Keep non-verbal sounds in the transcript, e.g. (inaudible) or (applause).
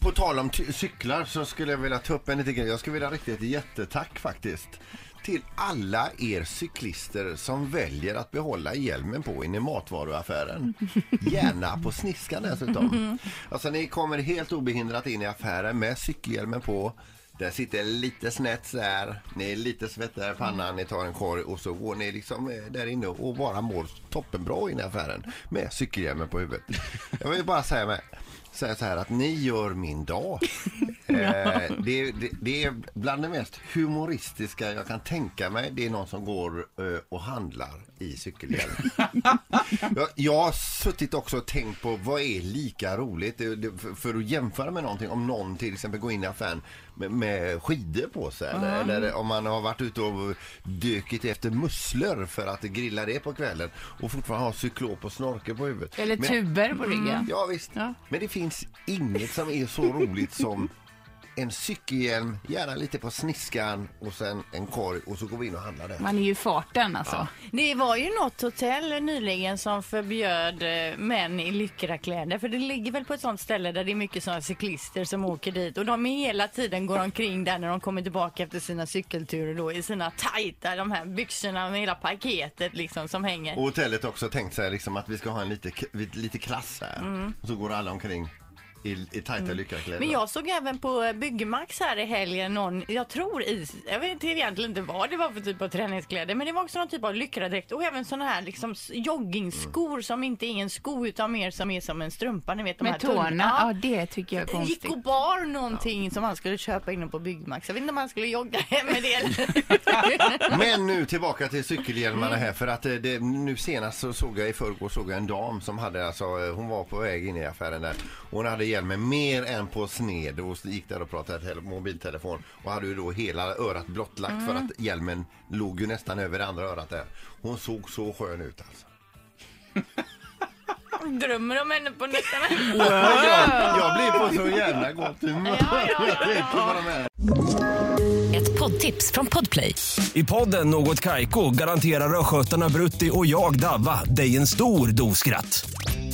På tal om cyklar så skulle jag vilja ta upp en liten grej. Jag skulle vilja rikta ett jättetack faktiskt till alla er cyklister som väljer att behålla hjälmen på in i matvaruaffären. (laughs) Gärna på sniskan dessutom. Alltså ni kommer helt obehindrat in i affären med cykelhjälmen på. Den sitter lite snett så här. Ni är lite svettiga i pannan, ni tar en korg och så går ni liksom eh, där inne och bara mår toppenbra i affären med cykelhjälmen på huvudet. Jag vill bara säga med säga så här att ni gör min dag. Eh, det, det, det är bland det mest humoristiska jag kan tänka mig. Det är någon som går eh, och handlar i cykelhjälm. (laughs) jag, jag har suttit också och tänkt på vad är lika roligt det, för, för att jämföra med någonting. Om någon till exempel går in i affären med, med skidor på sig eller, eller om man har varit ute och dökit efter musslor för att grilla det på kvällen och fortfarande har cyklop och snorkel på huvudet. Eller tuber på ryggen. Ja visst. Ja. Men det finns inget som är så roligt som en cykelhjälm, gärna lite på sniskan och sen en korg och så går vi in och handlar där. Man är ju farten alltså. Det var ju något hotell nyligen som förbjöd eh, män i lyckrakläder. För det ligger väl på ett sånt ställe där det är mycket sådana cyklister som åker dit. Och de är hela tiden går omkring där när de kommer tillbaka efter sina cykelturer då i sina tajta, de här byxorna med hela paketet liksom som hänger. Och hotellet har också tänkt sig liksom att vi ska ha en lite, lite klass här. Och så går alla omkring i, i tajta lyckrakläder. Men jag såg även på Byggmax här i helgen någon, jag tror i, jag vet inte egentligen inte vad det var för typ av träningskläder, men det var också någon typ av lyckradräkt och även sådana här liksom joggingskor som inte är en sko utan mer som är som en strumpa, ni vet de här Med tunna. tårna, ja det tycker jag är Det gick konstigt. och bar någonting som han skulle köpa inne på Byggmax. Jag vet inte om han skulle jogga (laughs) hem med det. eller- (laughs) Men nu tillbaka till cykelhjälmarna här för att eh, det, nu senast så såg jag i förrgår såg jag en dam som hade alltså, eh, hon var på väg in i affären där. Hon hade hjälmen mer än på sned och gick där och pratade mobiltelefon och hade ju då hela örat blottlagt för att hjälmen låg ju nästan över det andra örat där. Hon såg så skön ut alltså. (laughs) Drömmer om henne på nätterna. (laughs) Jag, jag blir på så jävla gott humör. Ja. Ett poddtips från Podplay. I podden Något Kaiko garanterar östgötarna Brutti och jag, Davva, dig en stor dos skratt.